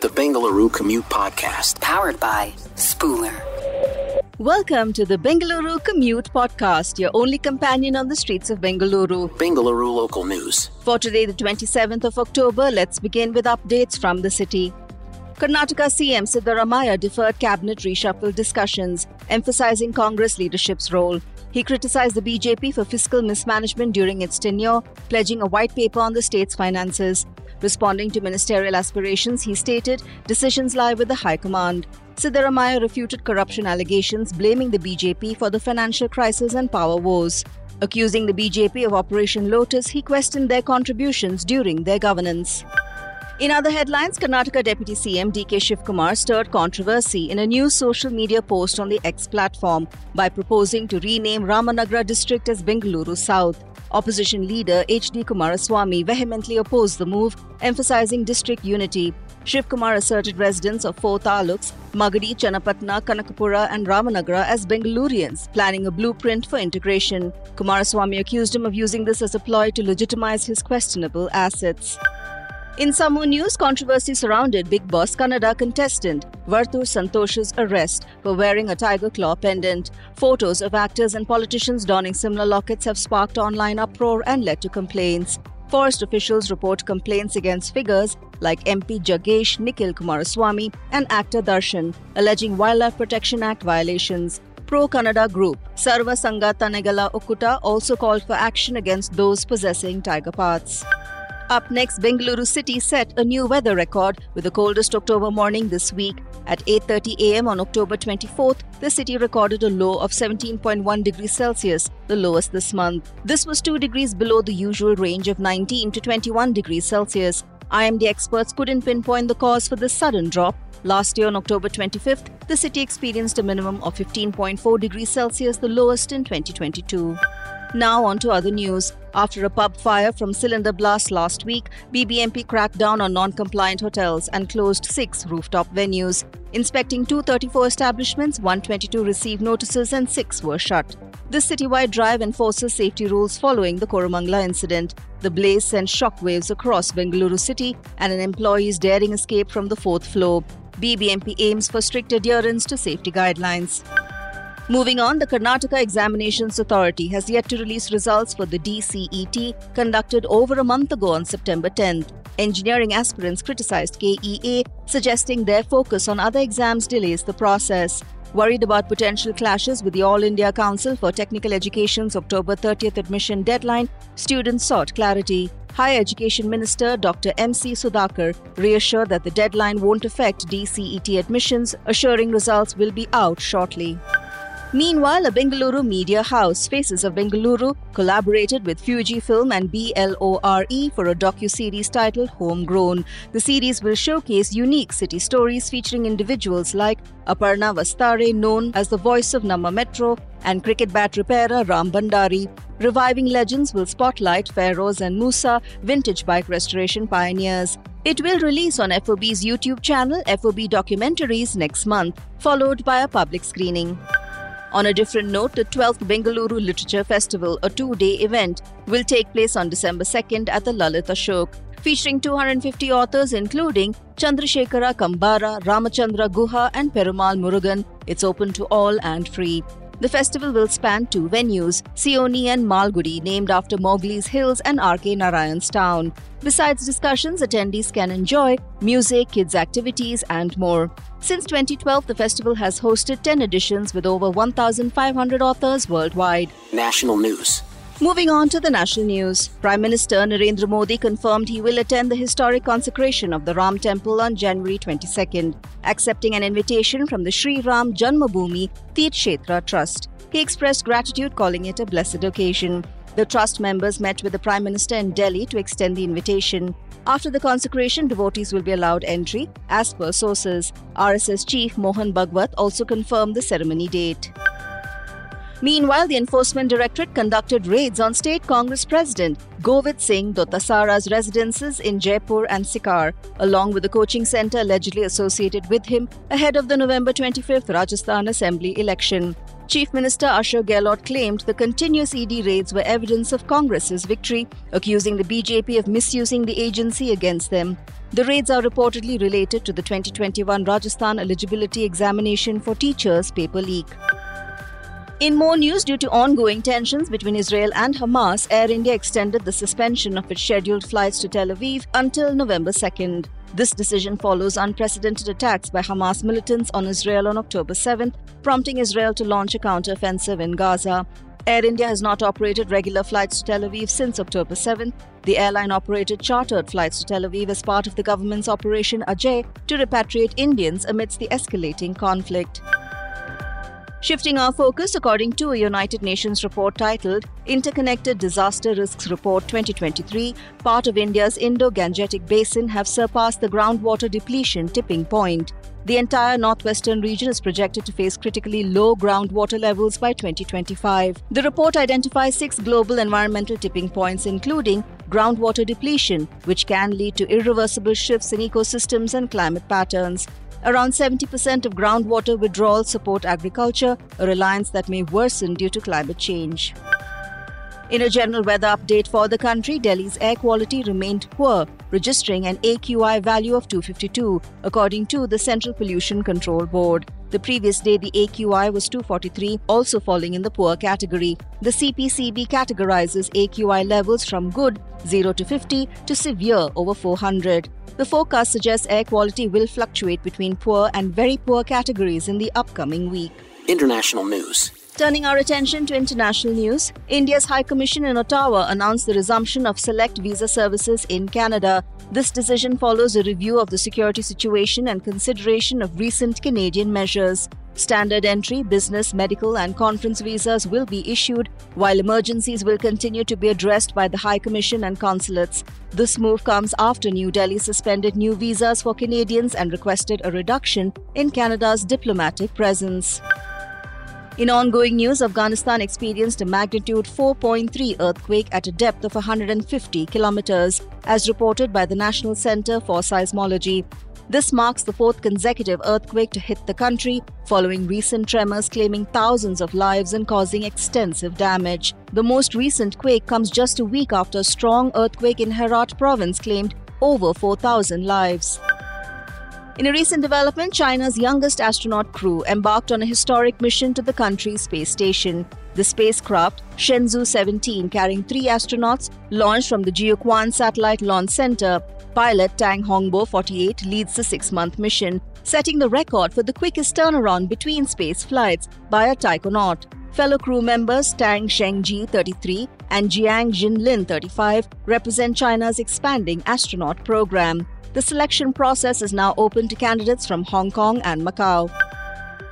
the Bengaluru Commute Podcast. Powered by Spooler. Welcome to the Bengaluru Commute Podcast, your only companion on the streets of Bengaluru. Bengaluru local news. For today, the 27th of October, let's begin with updates from the city. Karnataka CM Siddaramaiah deferred cabinet reshuffle discussions, emphasizing Congress leadership's role. He criticized the BJP for fiscal mismanagement during its tenure, pledging a white paper on the state's finances. Responding to ministerial aspirations, he stated decisions lie with the High Command. Siddaramaiah refuted corruption allegations, blaming the BJP for the financial crisis and power wars. Accusing the BJP of Operation Lotus, he questioned their contributions during their governance. In other headlines, Karnataka Deputy CM DK Shivakumar stirred controversy in a new social media post on the X platform by proposing to rename Ramanagara district as Bengaluru South. Opposition leader H.D. Kumaraswamy vehemently opposed the move, emphasizing district unity. Shivakumar asserted residents of four taluks, Magadi, Channapatna, Kanakapura, and Ramanagara as Bengalurians, planning a blueprint for integration. Kumaraswamy accused him of using this as a ploy to legitimize his questionable assets. In some more news, controversy surrounded Bigg Boss Kannada contestant Varthu Santosh's arrest for wearing a tiger claw pendant. Photos of actors and politicians donning similar lockets have sparked online uproar and led to complaints. Forest officials report complaints against figures like MP Jaggesh, Nikhil Kumaraswamy, and actor Darshan, alleging Wildlife Protection Act violations. Pro Kannada group Sarva Sangha Tanegala Okuta also called for action against those possessing tiger parts. Up next, Bengaluru city set a new weather record with the coldest October morning this week. At 8:30 a.m. on October 24th, the city recorded a low of 17.1 degrees Celsius, the lowest this month. This was 2 degrees below the usual range of 19 to 21 degrees Celsius. IMD experts couldn't pinpoint the cause for this sudden drop. Last year on October 25th, the city experienced a minimum of 15.4 degrees Celsius, the lowest in 2022. Now on to other news. After a pub fire from cylinder blast last week, BBMP cracked down on non-compliant hotels and closed six rooftop venues. Inspecting 234 establishments, 122 received notices and six were shut. This citywide drive enforces safety rules following the Koramangala incident. The blaze sent shockwaves across Bengaluru city and an employee's daring escape from the fourth floor. BBMP aims for strict adherence to safety guidelines. Moving on, the Karnataka Examinations Authority has yet to release results for the DCET conducted over a month ago on September 10th. Engineering aspirants criticized KEA, suggesting their focus on other exams delays the process. Worried about potential clashes with the All India Council for Technical Education's October 30th admission deadline, students sought clarity. Higher Education Minister Dr. M.C. Sudhakar reassured that the deadline won't affect DCET admissions, assuring results will be out shortly. Meanwhile, a Bengaluru media house, Faces of Bengaluru, collaborated with Fujifilm and BLORE for a docu-series titled Homegrown. The series will showcase unique city stories featuring individuals like Aparna Vastarey, known as the voice of Namma Metro, and cricket bat repairer Ram Bandari. Reviving Legends will spotlight Feroz and Musa, vintage bike restoration pioneers. It will release on FOB's YouTube channel, FOB Documentaries, next month, followed by a public screening. On a different note, the 12th Bengaluru Literature Festival, a two day event, will take place on December 2nd at the Lalit Ashok, featuring 250 authors including Chandrasekhara Kambara, Ramachandra Guha, and Perumal Murugan. It's open to all and free. The festival will span two venues, Seoni and Malgudi, named after Mowgli's Hills and R.K. Narayan's town. Besides discussions, attendees can enjoy music, kids' activities, and more. Since 2012, the festival has hosted 10 editions with over 1,500 authors worldwide. National news. Moving on to the national news, Prime Minister Narendra Modi confirmed he will attend the historic consecration of the Ram Temple on January 22nd, accepting an invitation from the Sri Ram Janmabhoomi Tirth Kshetra Trust. He expressed gratitude, calling it a blessed occasion. The trust members met with the Prime Minister in Delhi to extend the invitation. After the consecration, devotees will be allowed entry, as per sources. RSS Chief Mohan Bhagwat also confirmed the ceremony date. Meanwhile, the Enforcement Directorate conducted raids on State Congress President Govind Singh Dotasra's residences in Jaipur and Sikar, along with the coaching centre allegedly associated with him ahead of the November 25th Rajasthan Assembly election. Chief Minister Ashok Gehlot claimed the continuous ED raids were evidence of Congress's victory, accusing the BJP of misusing the agency against them. The raids are reportedly related to the 2021 Rajasthan eligibility examination for teachers paper leak. In more news, due to ongoing tensions between Israel and Hamas, Air India extended the suspension of its scheduled flights to Tel Aviv until November 2nd. This decision follows unprecedented attacks by Hamas militants on Israel on October 7th, prompting Israel to launch a counteroffensive in Gaza. Air India has not operated regular flights to Tel Aviv since October 7. The airline operated chartered flights to Tel Aviv as part of the government's Operation Ajay to repatriate Indians amidst the escalating conflict. Shifting our focus, according to a United Nations report titled Interconnected Disaster Risks Report 2023, part of India's Indo Gangetic Basin have surpassed the groundwater depletion tipping point. The entire northwestern region is projected to face critically low groundwater levels by 2025. The report identifies six global environmental tipping points, including groundwater depletion, which can lead to irreversible shifts in ecosystems and climate patterns. Around 70% of groundwater withdrawals support agriculture, a reliance that may worsen due to climate change. In a general weather update for the country, Delhi's air quality remained poor, registering an AQI value of 252, according to the Central Pollution Control Board. The previous day, the AQI was 243, also falling in the poor category. The CPCB categorizes AQI levels from good, 0 to 50, to severe, over 400. The forecast suggests air quality will fluctuate between poor and very poor categories in the upcoming week. International news. Turning our attention to international news, India's High Commission in Ottawa announced the resumption of select visa services in Canada. This decision follows a review of the security situation and consideration of recent Canadian measures. Standard entry, business, medical, and conference visas will be issued, while emergencies will continue to be addressed by the High Commission and consulates. This move comes after New Delhi suspended new visas for Canadians and requested a reduction in Canada's diplomatic presence. In ongoing news, Afghanistan experienced a magnitude 4.3 earthquake at a depth of 150 kilometers, as reported by the National Center for Seismology. This marks the fourth consecutive earthquake to hit the country, following recent tremors claiming thousands of lives and causing extensive damage. The most recent quake comes just a week after a strong earthquake in Herat province claimed over 4,000 lives. In a recent development, China's youngest astronaut crew embarked on a historic mission to the country's space station. The spacecraft, Shenzhou 17, carrying three astronauts, launched from the Jiuquan Satellite Launch Center. Pilot Tang Hongbo, 48, leads the six month mission, setting the record for the quickest turnaround between space flights by a taikonaut. Fellow crew members Tang Shengjie, 33, and Jiang Xinlin, 35, represent China's expanding astronaut program. The selection process is now open to candidates from Hong Kong and Macau.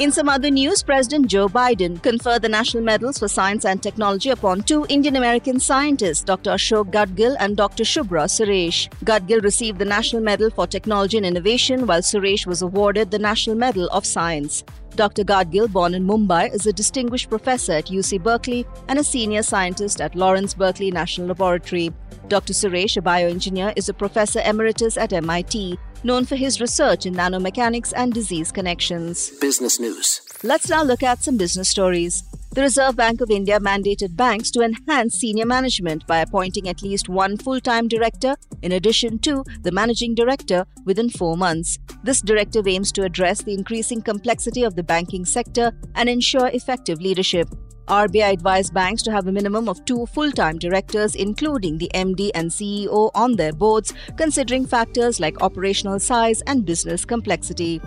In some other news, President Joe Biden conferred the national medals for science and technology upon two Indian American scientists, Dr. Ashok Gadgil and Dr. Subra Suresh. Gadgil received the National Medal for Technology and Innovation, while Suresh was awarded the National Medal of Science. Dr. Gadgil, born in Mumbai, is a distinguished professor at UC Berkeley and a senior scientist at Lawrence Berkeley National Laboratory. Dr. Suresh, a bioengineer, is a professor emeritus at MIT known for his research in nanomechanics and disease connections. Business news. Let's now look at some business stories. The Reserve Bank of India mandated banks to enhance senior management by appointing at least one full time director in addition to the managing director within four months. This directive aims to address the increasing complexity of the banking sector and ensure effective leadership. RBI advised banks to have a minimum of two full time directors, including the MD and CEO, on their boards, considering factors like operational size and business complexity.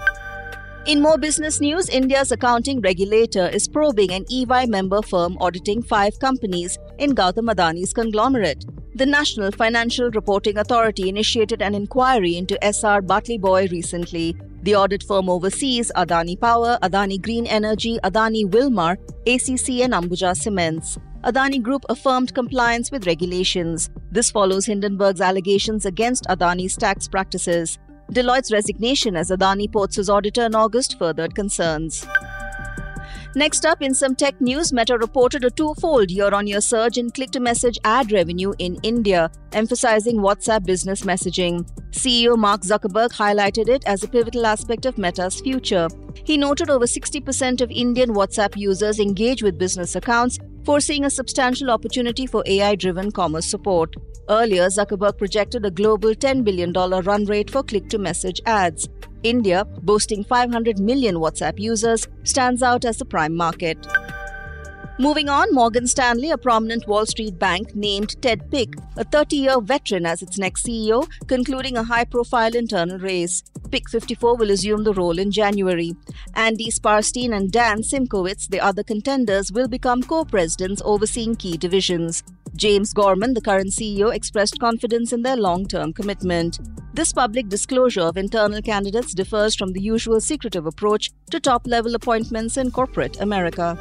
In more business news, India's accounting regulator is probing an EY member firm auditing five companies in Gautam Adani's conglomerate. The National Financial Reporting Authority initiated an inquiry into SR Batliboi recently. The audit firm oversees Adani Power, Adani Green Energy, Adani Wilmar, ACC, and Ambuja Cements. Adani Group affirmed compliance with regulations. This follows Hindenburg's allegations against Adani's tax practices. Deloitte's resignation as Adani Ports' auditor in August furthered concerns. Next up, in some tech news, Meta reported a twofold year on year surge in click to message ad revenue in India, emphasizing WhatsApp business messaging. CEO Mark Zuckerberg highlighted it as a pivotal aspect of Meta's future. He noted over 60% of Indian WhatsApp users engage with business accounts, foreseeing a substantial opportunity for AI driven commerce support. Earlier, Zuckerberg projected a global $10 billion run rate for click to message ads. India, boasting 500 million WhatsApp users, stands out as the prime market. Moving on, Morgan Stanley, a prominent Wall Street bank, named Ted Pick, a 30 year veteran, as its next CEO, concluding a high profile internal race. Pick 54 will assume the role in January. Andy Saperstein and Dan Simkowitz, the other contenders, will become co presidents overseeing key divisions. James Gorman, the current CEO, expressed confidence in their long term commitment. This public disclosure of internal candidates differs from the usual secretive approach to top level appointments in corporate America.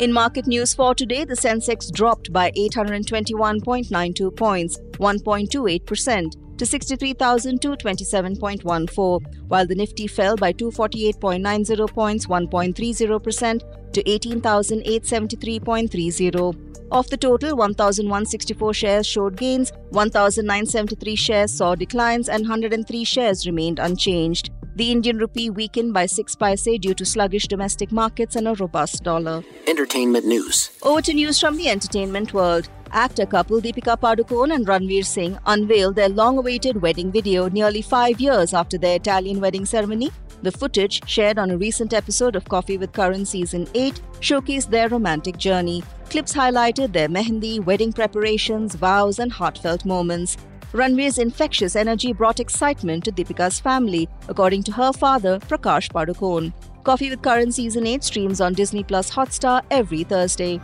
In market news for today, the Sensex dropped by 821.92 points, 1.28%, to 63,227.14, while the Nifty fell by 248.90 points, 1.30%, to 18,873.30. Of the total, 1,164 shares showed gains, 1,973 shares saw declines, and 103 shares remained unchanged. The Indian rupee weakened by 6 paise due to sluggish domestic markets and a robust dollar. Entertainment news. Over to news from the entertainment world. Actor couple Deepika Padukone and Ranveer Singh unveiled their long awaited wedding video nearly five years after their Italian wedding ceremony. The footage, shared on a recent episode of Coffee with Karan Season 8, showcased their romantic journey. Clips highlighted their mehendi, wedding preparations, vows, and heartfelt moments. Ranveer's infectious energy brought excitement to Deepika's family, according to her father, Prakash Padukone. Coffee with Karan Season 8 streams on Disney Plus Hotstar every Thursday.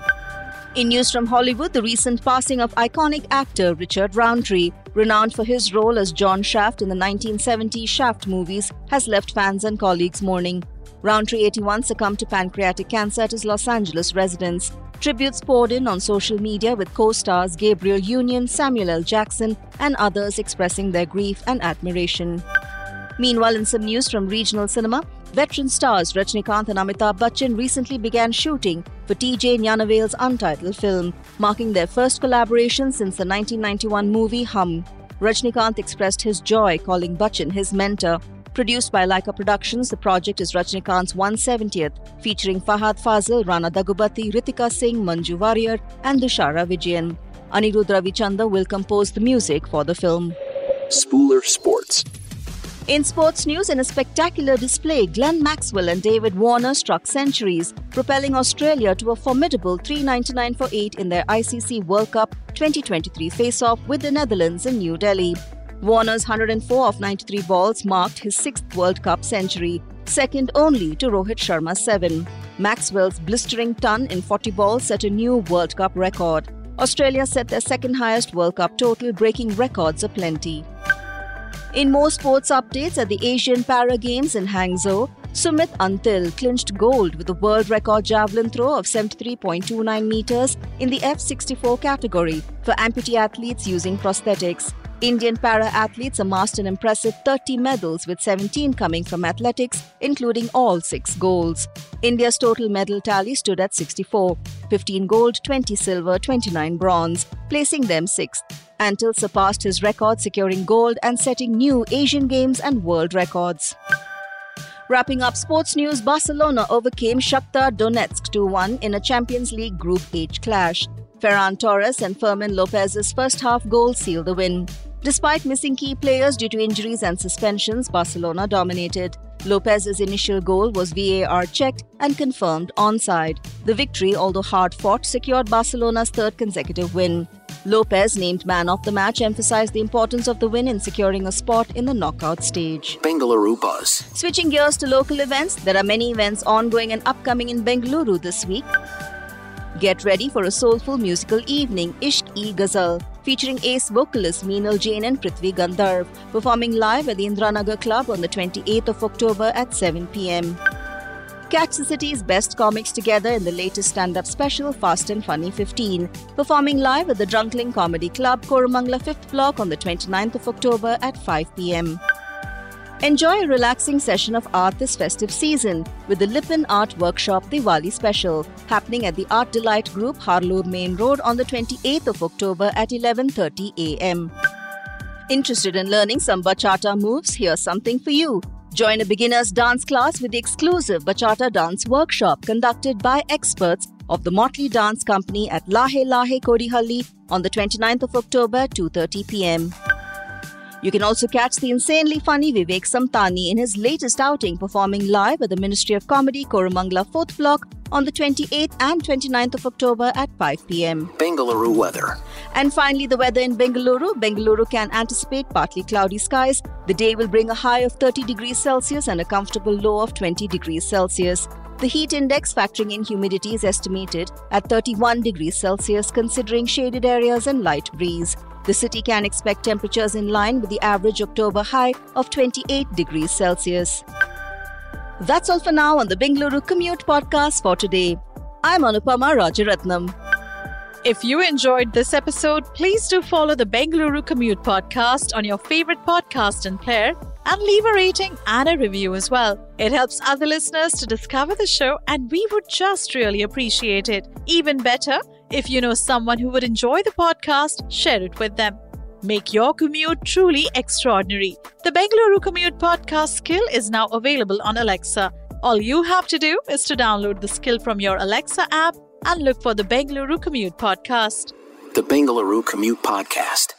In news from Hollywood, the recent passing of iconic actor Richard Roundtree, renowned for his role as John Shaft in the 1970 Shaft movies, has left fans and colleagues mourning. Roundtree 81 succumbed to pancreatic cancer at his Los Angeles residence. Tributes poured in on social media with co stars Gabrielle Union, Samuel L. Jackson, and others expressing their grief and admiration. Meanwhile, in some news from regional cinema, veteran stars Rajinikanth and Amitabh Bachchan recently began shooting for TJ Gnanavel's untitled film, marking their first collaboration since the 1991 movie Hum. Rajinikanth expressed his joy, calling Bachchan his mentor Produced by Lyca Productions, the project is Rajinikanth's 170th, featuring Fahadh Faasil, Rana Daggubati, Ritika Singh, Manju Warrier, and Dushara Vijayan. Anirudh Ravichander will compose the music for the film. Spooler Sports. In sports news, in a spectacular display, Glenn Maxwell and David Warner struck centuries, propelling Australia to a formidable 399 for 8 in their ICC World Cup 2023 face-off with the Netherlands in New Delhi. Warner's 104 of 93 balls marked his sixth World Cup century, second only to Rohit Sharma's seven. Maxwell's blistering ton in 40 balls set a new World Cup record. Australia set their second highest World Cup total, breaking records aplenty. In more sports updates at the Asian Para Games in Hangzhou, Sumit Antil clinched gold with a world record javelin throw of 73.29 meters in the F64 category for amputee athletes using prosthetics. Indian para athletes amassed an impressive 30 medals, with 17 coming from athletics, including all six golds. India's total medal tally stood at 64 15 gold, 20 silver, 29 bronze, placing them sixth. Antil surpassed his record, securing gold and setting new Asian Games and world records. Wrapping up sports news, Barcelona overcame Shakhtar Donetsk 2 1 in a Champions League Group H clash. Ferran Torres and Fermin Lopez's first half goal sealed the win. Despite missing key players due to injuries and suspensions, Barcelona dominated. Lopez's initial goal was VAR checked and confirmed onside. The victory, although hard fought, secured Barcelona's third consecutive win. Lopez, named man of the match, emphasized the importance of the win in securing a spot in the knockout stage. Bengaluru Buzz. Switching gears to local events, there are many events ongoing and upcoming in Bengaluru this week. Get ready for a soulful musical evening, Ishq-e Ghazal, featuring ace vocalists Meenal Jain and Prithvi Gandharv, performing live at the Indranagar Club on the 28th of October at 7 pm. Catch the city's best comics together in the latest stand up special Fast and Funny 15, performing live at the Drunkling Comedy Club, Koramangala 5th Block on the 29th of October at 5 pm. Enjoy a relaxing session of art this festive season with the Lippan Art Workshop Diwali Special happening at the Art Delight Group Harloor Main Road on the 28th of October at 11:30 a.m. Interested in learning some bachata moves? Here's something for you. Join a beginner's dance class with the exclusive Bachata Dance Workshop conducted by experts of the Motley Dance Company at Lahe Lahe Kodihalli on the 29th of October 2:30 p.m. You can also catch the insanely funny Vivek Samtani in his latest outing performing live at the Ministry of Comedy Koramangala 4th Block on the 28th and 29th of October at 5 pm. Bengaluru weather. And finally, the weather in Bengaluru. Bengaluru can anticipate partly cloudy skies. The day will bring a high of 30 degrees Celsius and a comfortable low of 20 degrees Celsius. The heat index factoring in humidity is estimated at 31 degrees Celsius, considering shaded areas and light breeze. The city can expect temperatures in line with the average October high of 28 degrees Celsius. That's all for now on the Bengaluru Commute podcast for today. I'm Anupama Rajaratnam. If you enjoyed this episode, please do follow the Bengaluru Commute podcast on your favorite podcast and player and leave a rating and a review as well. It helps other listeners to discover the show, and we would just really appreciate it. Even better, if you know someone who would enjoy the podcast, share it with them. Make your commute truly extraordinary. The Bengaluru Commute Podcast skill is now available on Alexa. All you have to do is to download the skill from your Alexa app and look for the Bengaluru Commute Podcast. The Bengaluru Commute Podcast.